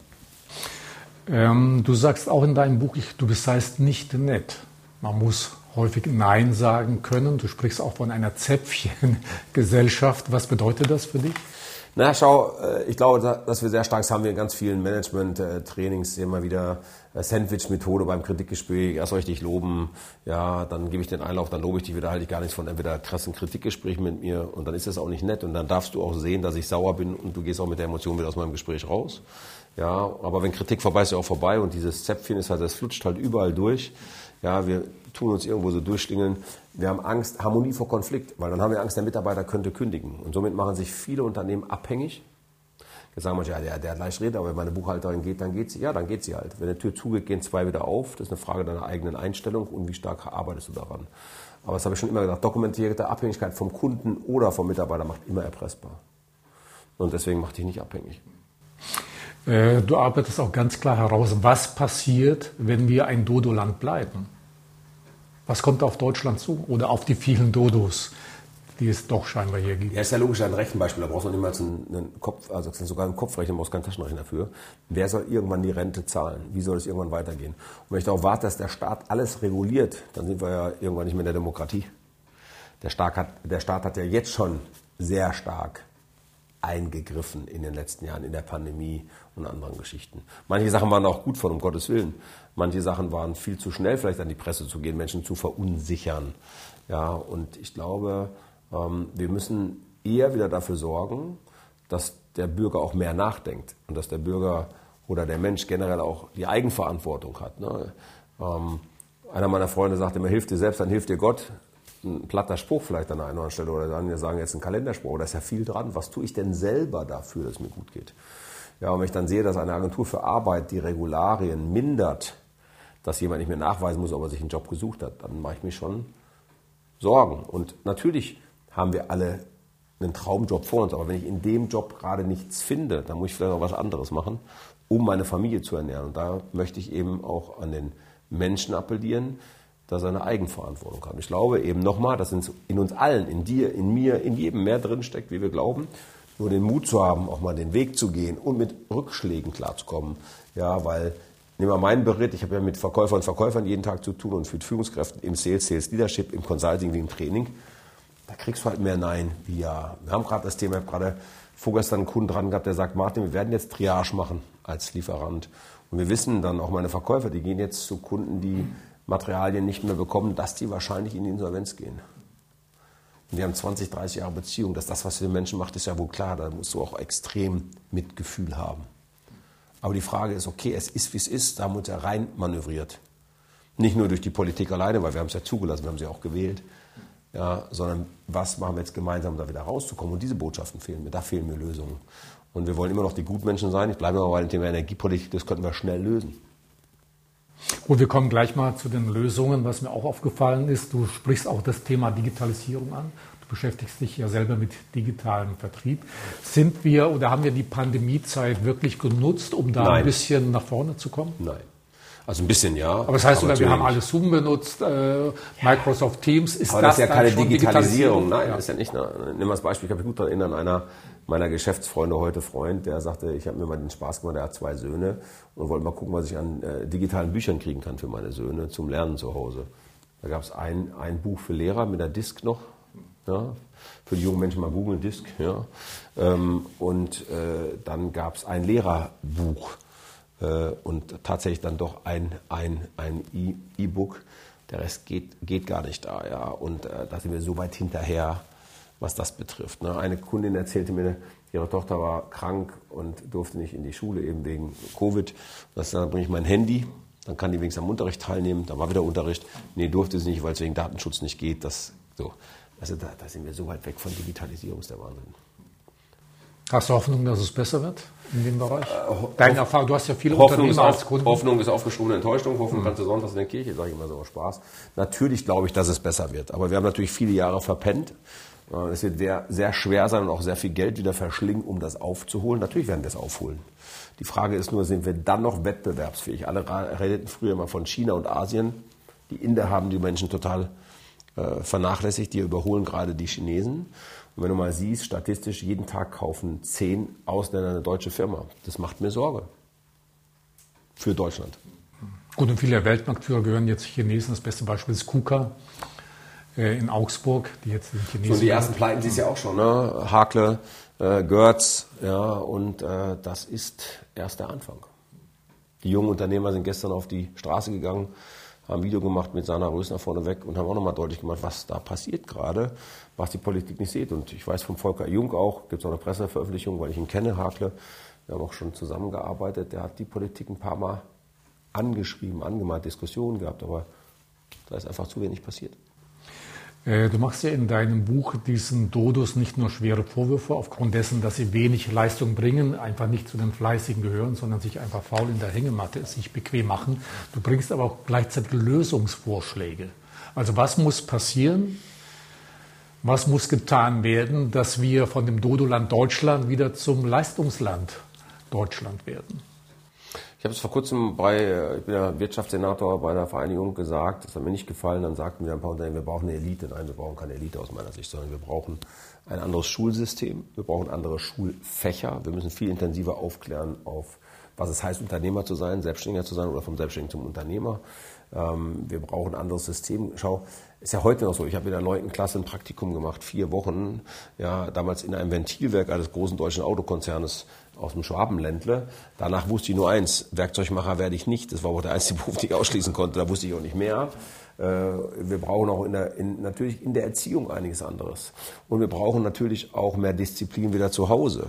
Ähm, du sagst auch in deinem Buch, ich, du bist heißt nicht nett. Man muss häufig Nein sagen können. Du sprichst auch von einer Zäpfchengesellschaft. Was bedeutet das für dich? Na, schau, äh, ich glaube, dass wir sehr stark, das haben wir in ganz vielen Management-Trainings immer wieder äh, Sandwich-Methode beim Kritikgespräch, erst richtig loben, ja, dann gebe ich den Einlauf, dann lobe ich dich wieder, halte ich gar nichts von entweder krassen Kritikgesprächen mit mir und dann ist das auch nicht nett und dann darfst du auch sehen, dass ich sauer bin und du gehst auch mit der Emotion wieder aus meinem Gespräch raus. Ja, aber wenn Kritik vorbei ist, ist ja auch vorbei und dieses Zäpfchen ist halt, das flutscht halt überall durch. Ja, wir tun uns irgendwo so durchschlingeln. Wir haben Angst, Harmonie vor Konflikt, weil dann haben wir Angst, der Mitarbeiter könnte kündigen. Und somit machen sich viele Unternehmen abhängig. Jetzt sagen manche, ja, der, der hat leicht redet, aber wenn meine Buchhalterin geht, dann geht sie. Ja, dann geht sie halt. Wenn eine Tür zugeht, gehen zwei wieder auf. Das ist eine Frage deiner eigenen Einstellung und wie stark arbeitest du daran. Aber das habe ich schon immer gesagt, dokumentierte Abhängigkeit vom Kunden oder vom Mitarbeiter macht immer erpressbar. Und deswegen macht dich nicht abhängig. Äh, du arbeitest auch ganz klar heraus, was passiert, wenn wir ein Dodo-Land bleiben. Was kommt auf Deutschland zu oder auf die vielen Dodos, die es doch scheinbar hier gibt? Ja, ist ja logisch ein Rechenbeispiel. Da brauchst du niemals einen, einen Kopf, also sogar einen Kopfrechner, brauchst keinen Taschenrechner dafür. Wer soll irgendwann die Rente zahlen? Wie soll es irgendwann weitergehen? Und wenn ich darauf warte, dass der Staat alles reguliert, dann sind wir ja irgendwann nicht mehr in der Demokratie. Der Staat hat, der Staat hat ja jetzt schon sehr stark eingegriffen in den letzten Jahren in der Pandemie und anderen Geschichten. Manche Sachen waren auch gut von, um Gottes Willen. Manche Sachen waren viel zu schnell, vielleicht an die Presse zu gehen, Menschen zu verunsichern. Ja, und ich glaube, wir müssen eher wieder dafür sorgen, dass der Bürger auch mehr nachdenkt und dass der Bürger oder der Mensch generell auch die Eigenverantwortung hat. Ne? Ähm, einer meiner Freunde sagte immer, hilf dir selbst, dann hilft dir Gott. Ein platter Spruch vielleicht an einer anderen Stelle oder dann wir sagen jetzt ein Kalenderspruch. Da ist ja viel dran. Was tue ich denn selber dafür, dass es mir gut geht? Ja, und wenn ich dann sehe, dass eine Agentur für Arbeit die Regularien mindert, dass jemand nicht mehr nachweisen muss, ob er sich einen Job gesucht hat, dann mache ich mir schon Sorgen. Und natürlich haben wir alle einen Traumjob vor uns, aber wenn ich in dem Job gerade nichts finde, dann muss ich vielleicht auch was anderes machen, um meine Familie zu ernähren. Und da möchte ich eben auch an den Menschen appellieren, dass er eine Eigenverantwortung hat. Ich glaube eben nochmal, dass in uns allen, in dir, in mir, in jedem mehr drinsteckt, wie wir glauben nur den Mut zu haben, auch mal den Weg zu gehen und mit Rückschlägen klarzukommen. Ja, weil, nehmen wir meinen Bericht, ich habe ja mit Verkäufern und Verkäufern jeden Tag zu tun und mit Führungskräften im Sales, Sales Leadership, im Consulting wie im Training. Da kriegst du halt mehr Nein wie Ja. Wir haben gerade das Thema, ich habe gerade vorgestern einen Kunden dran gehabt, der sagt, Martin, wir werden jetzt Triage machen als Lieferant. Und wir wissen dann auch meine Verkäufer, die gehen jetzt zu Kunden, die Materialien nicht mehr bekommen, dass die wahrscheinlich in die Insolvenz gehen. Und wir haben 20, 30 Jahre Beziehung. Dass das, was für den Menschen macht, ist ja wohl klar. Da musst du auch extrem Mitgefühl haben. Aber die Frage ist, okay, es ist, wie es ist. Da haben wir uns ja rein manövriert. Nicht nur durch die Politik alleine, weil wir haben es ja zugelassen, wir haben sie auch gewählt. Ja, sondern was machen wir jetzt gemeinsam, um da wieder rauszukommen? Und diese Botschaften fehlen mir. Da fehlen mir Lösungen. Und wir wollen immer noch die Gutmenschen sein. Ich bleibe aber bei dem Thema Energiepolitik. Das könnten wir schnell lösen. Und wir kommen gleich mal zu den Lösungen. Was mir auch aufgefallen ist, du sprichst auch das Thema Digitalisierung an. Du beschäftigst dich ja selber mit digitalem Vertrieb. Sind wir oder haben wir die Pandemiezeit wirklich genutzt, um da Nein. ein bisschen nach vorne zu kommen? Nein. Also ein bisschen ja. Aber das heißt sogar, wir haben alle Zoom benutzt, äh, Microsoft Teams. Ist aber das, das ist ja keine Digitalisierung. Nein, ja. das ist ja nicht. Ne, nimm mal das Beispiel, ich kann mich gut daran erinnern, einer meiner Geschäftsfreunde, heute Freund, der sagte, ich habe mir mal den Spaß gemacht, er hat zwei Söhne und wollte mal gucken, was ich an äh, digitalen Büchern kriegen kann für meine Söhne zum Lernen zu Hause. Da gab es ein, ein Buch für Lehrer mit der Disk noch. Ja, für die jungen Menschen mal Google Disk. Ja. Ähm, und äh, dann gab es ein Lehrerbuch und tatsächlich dann doch ein, ein, ein E-Book. Der Rest geht, geht gar nicht da. Ja. Und äh, da sind wir so weit hinterher, was das betrifft. Ne. Eine Kundin erzählte mir, ihre Tochter war krank und durfte nicht in die Schule, eben wegen Covid. Das, dann bringe ich mein Handy, dann kann die wenigstens am Unterricht teilnehmen. Dann war wieder Unterricht. Nee, durfte sie nicht, weil es wegen Datenschutz nicht geht. Das, so. Also da, da sind wir so weit weg von Digitalisierung, ist der Wahnsinn. Hast du Hoffnung, dass es besser wird in dem Bereich? Äh, Deine Erfahrung, du hast ja viele Hoffnung Unternehmer als Kunden. Hoffnung ist aufgeschobene Enttäuschung, Hoffnung mhm. kannst du sonntags in der Kirche, sage ich immer so aus Spaß. Natürlich glaube ich, dass es besser wird, aber wir haben natürlich viele Jahre verpennt. Äh, es wird sehr, sehr schwer sein und auch sehr viel Geld wieder verschlingen, um das aufzuholen. Natürlich werden wir es aufholen. Die Frage ist nur, sind wir dann noch wettbewerbsfähig? Alle redeten früher immer von China und Asien. Die Inder haben die Menschen total äh, vernachlässigt, die überholen gerade die Chinesen. Und wenn du mal siehst, statistisch jeden Tag kaufen zehn Ausländer eine deutsche Firma. Das macht mir Sorge. Für Deutschland. Gut, und viele Weltmarktführer gehören jetzt Chinesen. Das beste Beispiel ist KUKA äh, in Augsburg, die jetzt den Chinesen. So, die ersten pleiten sie es ja auch schon, ne? Hakle, äh, Görz, ja, und äh, das ist erst der Anfang. Die jungen Unternehmer sind gestern auf die Straße gegangen, haben ein Video gemacht mit Sana Rösner vorneweg und haben auch nochmal deutlich gemacht, was da passiert gerade, was die Politik nicht sieht. Und ich weiß vom Volker Jung auch, gibt es auch eine Presseveröffentlichung, weil ich ihn kenne, Hakle, wir haben auch schon zusammengearbeitet, der hat die Politik ein paar Mal angeschrieben, angemalt, Diskussionen gehabt, aber da ist einfach zu wenig passiert. Äh, du machst ja in deinem Buch diesen Dodos nicht nur schwere Vorwürfe aufgrund dessen, dass sie wenig Leistung bringen, einfach nicht zu den Fleißigen gehören, sondern sich einfach faul in der Hängematte sich bequem machen. Du bringst aber auch gleichzeitig Lösungsvorschläge. Also was muss passieren? Was muss getan werden, dass wir von dem Dodoland Deutschland wieder zum Leistungsland Deutschland werden? Ich habe es vor kurzem bei, äh, ich bin ja Wirtschaftssenator bei der Vereinigung gesagt, das hat mir nicht gefallen, dann sagten wir ein paar Unternehmen, wir brauchen eine Elite. Nein, wir brauchen keine Elite aus meiner Sicht, sondern wir brauchen ein anderes Schulsystem, wir brauchen andere Schulfächer, wir müssen viel intensiver aufklären auf, was es heißt, Unternehmer zu sein, Selbstständiger zu sein oder vom Selbstständigen zum Unternehmer. Ähm, wir brauchen ein anderes System. Schau, ist ja heute noch so. Ich habe in der neunten Klasse ein Praktikum gemacht, vier Wochen, ja, damals in einem Ventilwerk eines großen deutschen Autokonzernes aus dem Schwabenländle. Danach wusste ich nur eins, Werkzeugmacher werde ich nicht. Das war auch der einzige Beruf, den ich ausschließen konnte. Da wusste ich auch nicht mehr. Äh, wir brauchen auch in der, in, natürlich in der Erziehung einiges anderes. Und wir brauchen natürlich auch mehr Disziplin wieder zu Hause.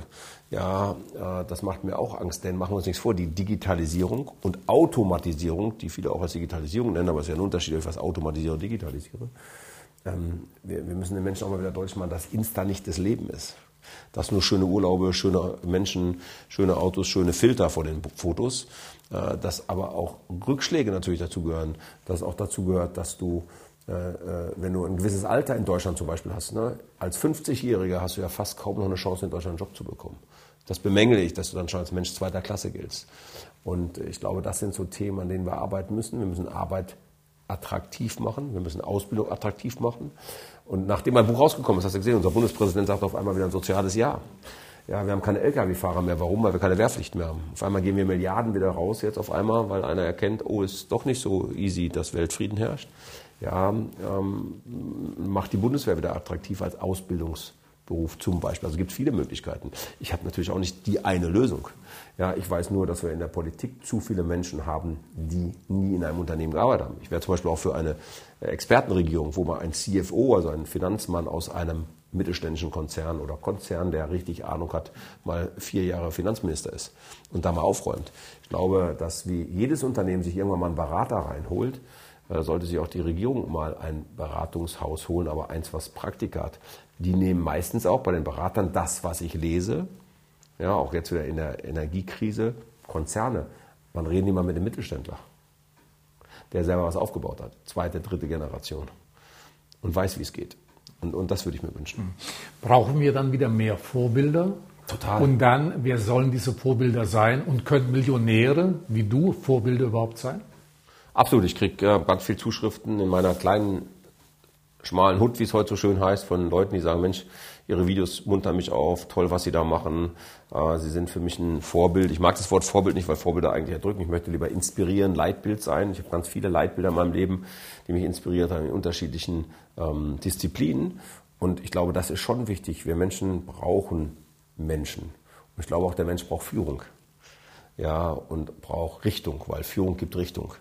Ja, äh, das macht mir auch Angst, denn machen wir uns nichts vor, die Digitalisierung und Automatisierung, die viele auch als Digitalisierung nennen, aber es ist ja ein Unterschied, ob ich was automatisiere und digitalisiere. Ähm, wir, wir müssen den Menschen auch mal wieder deutlich machen, dass Insta nicht das Leben ist dass nur schöne Urlaube, schöne Menschen, schöne Autos, schöne Filter vor den Fotos, äh, dass aber auch Rückschläge natürlich dazu gehören, dass auch dazu gehört, dass du äh, äh, wenn du ein gewisses Alter in Deutschland zum Beispiel hast, ne, als 50-Jähriger hast du ja fast kaum noch eine Chance, in Deutschland einen Job zu bekommen. Das bemängele ich, dass du dann schon als Mensch zweiter Klasse giltst. Und ich glaube, das sind so Themen, an denen wir arbeiten müssen. Wir müssen Arbeit attraktiv machen, wir müssen Ausbildung attraktiv machen. Und nachdem mein Buch rausgekommen ist, hast du gesehen, unser Bundespräsident sagt auf einmal wieder ein soziales Ja. Ja, wir haben keine Lkw-Fahrer mehr. Warum? Weil wir keine Wehrpflicht mehr haben. Auf einmal gehen wir Milliarden wieder raus jetzt auf einmal, weil einer erkennt, oh, ist doch nicht so easy, dass Weltfrieden herrscht. Ja, ähm, macht die Bundeswehr wieder attraktiv als Ausbildungsberuf zum Beispiel. Also es gibt viele Möglichkeiten. Ich habe natürlich auch nicht die eine Lösung. Ja, ich weiß nur, dass wir in der Politik zu viele Menschen haben, die nie in einem Unternehmen gearbeitet haben. Ich wäre zum Beispiel auch für eine Expertenregierung, wo man ein CFO, also ein Finanzmann aus einem mittelständischen Konzern oder Konzern, der richtig Ahnung hat, mal vier Jahre Finanzminister ist und da mal aufräumt. Ich glaube, dass wie jedes Unternehmen sich irgendwann mal einen Berater reinholt, äh, sollte sich auch die Regierung mal ein Beratungshaus holen, aber eins, was Praktika hat. Die nehmen meistens auch bei den Beratern das, was ich lese, ja, auch jetzt wieder in der Energiekrise, Konzerne. Man reden immer mit dem Mittelständler, der selber was aufgebaut hat, zweite, dritte Generation und weiß, wie es geht. Und, und das würde ich mir wünschen. Hm. Brauchen wir dann wieder mehr Vorbilder? Total. Und dann, wer sollen diese Vorbilder sein? Und können Millionäre wie du Vorbilder überhaupt sein? Absolut. Ich kriege äh, ganz viele Zuschriften in meiner kleinen, schmalen Hut, wie es heute so schön heißt, von Leuten, die sagen, Mensch, Ihre Videos muntern mich auf, toll, was Sie da machen. Äh, Sie sind für mich ein Vorbild. Ich mag das Wort Vorbild nicht, weil Vorbilder eigentlich erdrücken. Ich möchte lieber inspirieren, Leitbild sein. Ich habe ganz viele Leitbilder in meinem Leben, die mich inspiriert haben in unterschiedlichen ähm, Disziplinen. Und ich glaube, das ist schon wichtig. Wir Menschen brauchen Menschen. Und ich glaube auch, der Mensch braucht Führung. Ja, und braucht Richtung, weil Führung gibt Richtung.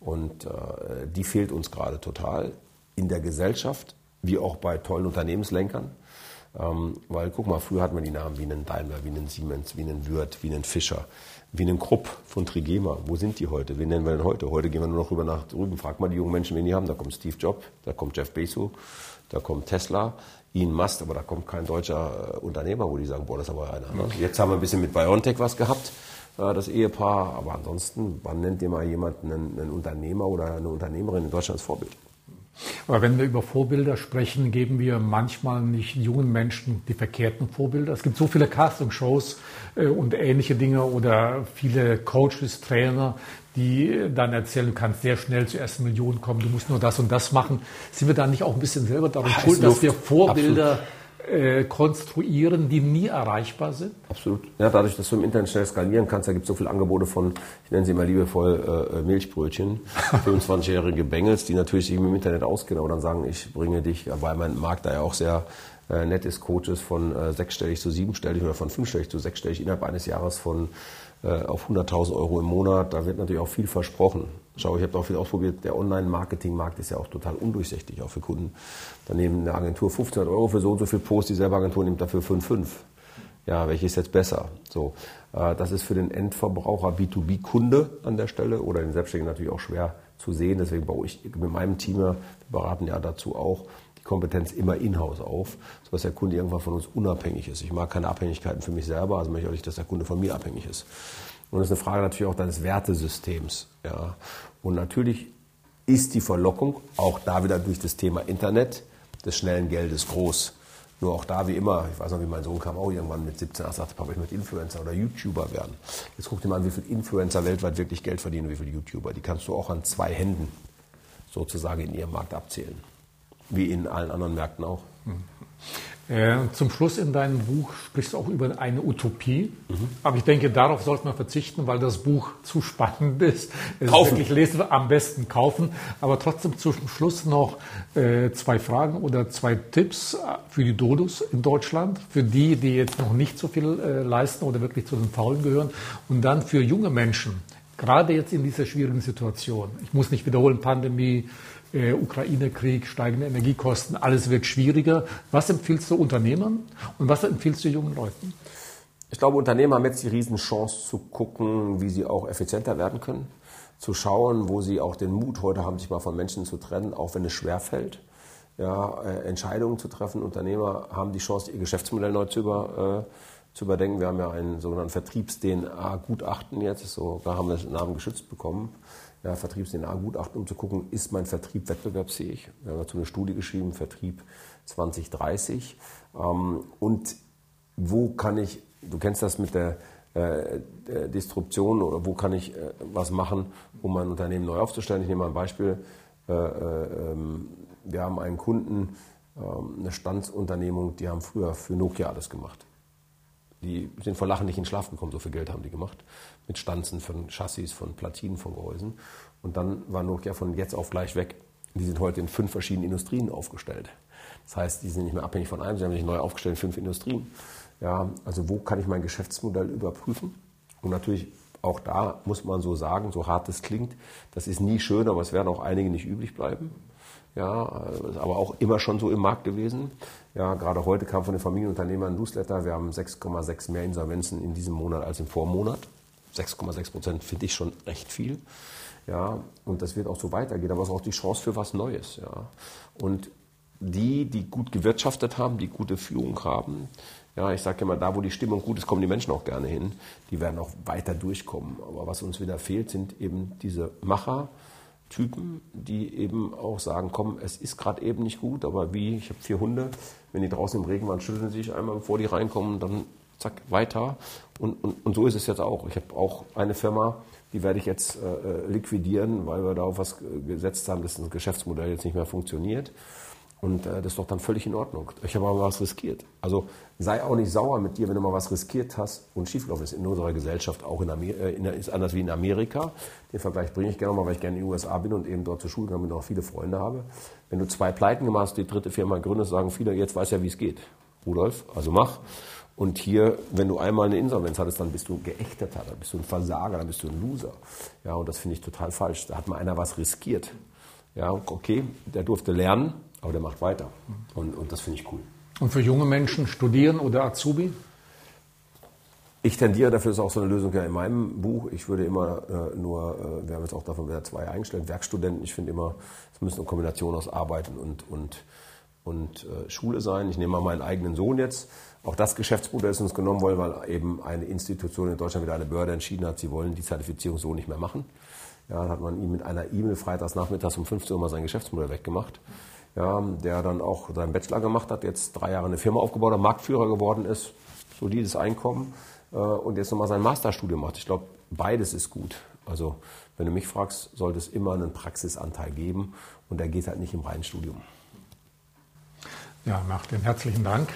Und äh, die fehlt uns gerade total in der Gesellschaft, wie auch bei tollen Unternehmenslenkern. Ähm, weil guck mal, früher hatten wir die Namen wie einen Daimler, wie einen Siemens, wie einen Würth, wie einen Fischer, wie einen Krupp von Trigema. Wo sind die heute? Wen nennen wir denn heute? Heute gehen wir nur noch rüber nach drüben. Frag mal die jungen Menschen, wen die haben. Da kommt Steve Jobs, da kommt Jeff Bezos, da kommt Tesla, Elon Musk, aber da kommt kein deutscher äh, Unternehmer, wo die sagen, boah, das ist aber einer. Ne? Jetzt haben wir ein bisschen mit BioNTech was gehabt, äh, das Ehepaar. Aber ansonsten, wann nennt ihr mal jemanden einen, einen Unternehmer oder eine Unternehmerin in Deutschland als Vorbild? Aber wenn wir über Vorbilder sprechen, geben wir manchmal nicht jungen Menschen die verkehrten Vorbilder. Es gibt so viele Castingshows äh, und ähnliche Dinge oder viele Coaches, Trainer, die dann erzählen, du kannst sehr schnell zur ersten Million kommen, du musst nur das und das machen. Sind wir da nicht auch ein bisschen selber darum schuld, dass wir Vorbilder Absolut äh, konstruieren, die nie erreichbar sind? Absolut. Ja, dadurch, dass du im Internet schnell skalieren kannst, da gibt es so viele Angebote von, ich nenne sie mal liebevoll äh, Milchbrötchen, 25-jährige Bengels, die natürlich sich im Internet auskennen, aber dann sagen, ich bringe dich, weil mein Markt da ja auch sehr äh, nett ist, Coaches von äh, sechsstellig zu siebenstellig oder von fünfstellig zu sechsstellig innerhalb eines Jahres von äh, auf 100.000 Euro im Monat. Da wird natürlich auch viel versprochen. Schau, ich habe auch viel ausprobiert. Der Online-Marketing-Markt ist ja auch total undurchsichtig, auch für Kunden. Da nehmen eine Agentur 1500 Euro für so und so viel Post, dieselbe Agentur nimmt dafür 5,5. Ja, welche ist jetzt besser? So, äh, das ist für den Endverbraucher B2B-Kunde an der Stelle oder den Selbstständigen natürlich auch schwer zu sehen. Deswegen baue ich mit meinem Team, wir beraten ja dazu auch, Kompetenz immer in-house auf, sodass der Kunde irgendwann von uns unabhängig ist. Ich mag keine Abhängigkeiten für mich selber, also möchte ich auch nicht, dass der Kunde von mir abhängig ist. Und das ist eine Frage natürlich auch deines Wertesystems. Ja. Und natürlich ist die Verlockung auch da wieder durch das Thema Internet des schnellen Geldes groß. Nur auch da wie immer, ich weiß noch, wie mein Sohn kam auch irgendwann mit 17, er sagte, Papa, ich möchte Influencer oder YouTuber werden. Jetzt guck dir mal an, wie viele Influencer weltweit wirklich Geld verdienen und wie viele YouTuber. Die kannst du auch an zwei Händen sozusagen in ihrem Markt abzählen wie in allen anderen Märkten auch. Äh, zum Schluss in deinem Buch sprichst du auch über eine Utopie. Mhm. Aber ich denke, darauf sollte man verzichten, weil das Buch zu spannend ist. Es kaufen. Ist wirklich lesen, am besten kaufen. Aber trotzdem zum Schluss noch äh, zwei Fragen oder zwei Tipps für die Dodos in Deutschland. Für die, die jetzt noch nicht so viel äh, leisten oder wirklich zu den Faulen gehören. Und dann für junge Menschen, gerade jetzt in dieser schwierigen Situation. Ich muss nicht wiederholen, Pandemie, äh, Ukraine-Krieg, steigende Energiekosten, alles wird schwieriger. Was empfiehlst du Unternehmern und was empfiehlst du jungen Leuten? Ich glaube, Unternehmer haben jetzt die Riesenchance zu gucken, wie sie auch effizienter werden können, zu schauen, wo sie auch den Mut heute haben, sich mal von Menschen zu trennen, auch wenn es schwer fällt. Ja, äh, Entscheidungen zu treffen. Unternehmer haben die Chance, ihr Geschäftsmodell neu zu, über, äh, zu überdenken. Wir haben ja einen sogenannten Vertriebs-DNA-Gutachten jetzt, sogar haben wir den Namen geschützt bekommen ja, Vertriebs-DNA-Gutachten, um zu gucken, ist mein Vertrieb wettbewerbsfähig. Wir haben dazu eine Studie geschrieben, Vertrieb 2030. Ähm, und wo kann ich, du kennst das mit der, äh, Disruption oder wo kann ich äh, was machen, um mein Unternehmen neu aufzustellen. Ich nehme mal ein Beispiel. Äh, äh ähm, wir haben einen Kunden, ähm, eine Standsunternehmung, die haben früher für Nokia alles gemacht. Die sind vor Lachen nicht in Schlaf gekommen, so viel Geld haben die gemacht. Mit Stanzen von Chassis, von Platinen, von Gehäusen. Und dann war Nokia von jetzt auf gleich weg. Die sind heute in fünf verschiedenen Industrien aufgestellt. Das heißt, die sind nicht mehr abhängig von einem, sie haben sich neu aufgestellt in fünf Industrien. Ja, also wo kann ich mein Geschäftsmodell überprüfen? Und natürlich auch da muss man so sagen, so hart es klingt, das ist nie schön, aber es werden auch einige nicht üblich bleiben. Ja, ist aber auch immer schon so im Markt gewesen. Ja, gerade heute kam von den Familienunternehmern ein Newsletter. Wir haben 6,6 mehr Insolvenzen in diesem Monat als im Vormonat. 6,6 Prozent finde ich schon recht viel. Ja, und das wird auch so weitergehen. Aber es ist auch die Chance für was Neues. Ja. Und die, die gut gewirtschaftet haben, die gute Führung haben, ja, ich sage immer, da wo die Stimmung gut ist, kommen die Menschen auch gerne hin. Die werden auch weiter durchkommen. Aber was uns wieder fehlt, sind eben diese Macher, Typen, die eben auch sagen, komm, es ist gerade eben nicht gut, aber wie, ich habe vier Hunde, wenn die draußen im Regen waren, schütteln sie sich einmal, bevor die reinkommen, dann zack, weiter. Und, und, und so ist es jetzt auch. Ich habe auch eine Firma, die werde ich jetzt äh, äh liquidieren, weil wir da auf was gesetzt haben, dass das Geschäftsmodell jetzt nicht mehr funktioniert. Und äh, das ist doch dann völlig in Ordnung. Ich habe aber was riskiert. Also sei auch nicht sauer mit dir, wenn du mal was riskiert hast und schiefgelaufen ist. In unserer Gesellschaft auch in Amerika, äh, ist anders wie in Amerika. Den Vergleich bringe ich gerne mal, weil ich gerne in den USA bin und eben dort zur Schule gegangen bin und auch viele Freunde habe. Wenn du zwei Pleiten gemacht hast, die dritte Firma gründest, sagen viele, jetzt weiß ja, wie es geht. Rudolf, also mach. Und hier, wenn du einmal eine Insolvenz hattest, dann bist du geächteter, dann bist du ein Versager, dann bist du ein Loser. Ja, und das finde ich total falsch. Da hat mal einer was riskiert. Ja, okay, der durfte lernen, aber der macht weiter. Und, und das finde ich cool. Und für junge Menschen studieren oder Azubi? Ich tendiere, dafür ist auch so eine Lösung ja in meinem Buch. Ich würde immer äh, nur, äh, wir haben jetzt auch davon wieder zwei eingestellt, Werkstudenten. Ich finde immer, es müssen eine Kombination aus Arbeiten und, und, und äh, Schule sein. Ich nehme mal meinen eigenen Sohn jetzt. Auch das Geschäftsmodell ist uns genommen worden, weil eben eine Institution in Deutschland wieder eine Behörde entschieden hat, sie wollen die Zertifizierung so nicht mehr machen. Ja, dann hat man ihm mit einer E-Mail freitags nachmittags um 15 Uhr mal sein Geschäftsmodell weggemacht ja, der dann auch seinen Bachelor gemacht hat, jetzt drei Jahre eine Firma aufgebaut hat, Marktführer geworden ist, solides Einkommen äh, und jetzt nochmal sein Masterstudium macht. Ich glaube, beides ist gut. Also wenn du mich fragst, sollte es immer einen Praxisanteil geben und der geht halt nicht im reinen Studium. Ja, Martin, herzlichen Dank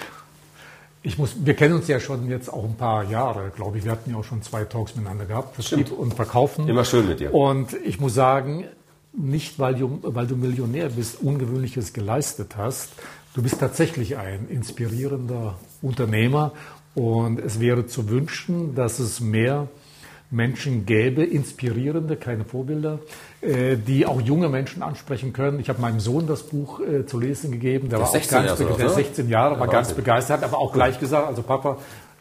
Ich muss, wir kennen uns ja schon jetzt auch ein paar Jahre, glaube ich. Wir hatten ja auch schon zwei Talks miteinander gehabt, Vertrieb und Verkaufen. Immer schön mit dir. Und ich muss sagen, nicht weil du, weil du Millionär bist, Ungewöhnliches geleistet hast. Du bist tatsächlich ein inspirierender Unternehmer und es wäre zu wünschen, dass es mehr Menschen gäbe, inspirierende, keine Vorbilder, äh, die auch junge Menschen ansprechen können. Ich habe meinem Sohn das Buch äh, zu lesen gegeben. Der, der war auch ganz Jahre, der 16 Jahre, war ganz begeistert, aber auch gleich gesagt, also Papa,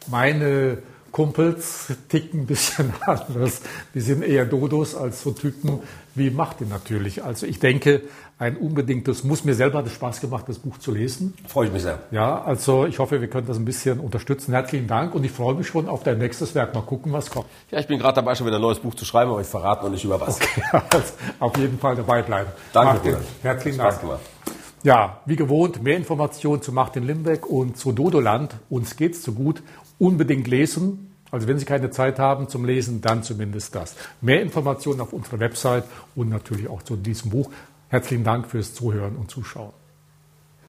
meine Kumpels ticken ein bisschen anders. Die sind eher Dodos als so Typen wie Martin natürlich. Also ich denke, ein unbedingtes, muss mir selber hat es Spaß gemacht, das Buch zu lesen. Freue ich mich sehr. Ja, also ich hoffe, wir können das ein bisschen unterstützen. Herzlichen Dank und ich freue mich schon auf dein nächstes Werk. Mal gucken, was kommt. Ja, ich bin gerade dabei, schon wieder ein neues Buch zu schreiben, aber ich verrate noch nicht über was. Okay, also auf jeden Fall dabei bleiben. Danke, Martin, Herzlichen Dank. Ja, wie gewohnt, mehr Informationen zu Martin Limbeck und zu Dodoland. Uns geht's zu gut. Unbedingt lesen. Also wenn Sie keine Zeit haben zum Lesen, dann zumindest das. Mehr Informationen auf unserer Website und natürlich auch zu diesem Buch. Herzlichen Dank fürs Zuhören und Zuschauen.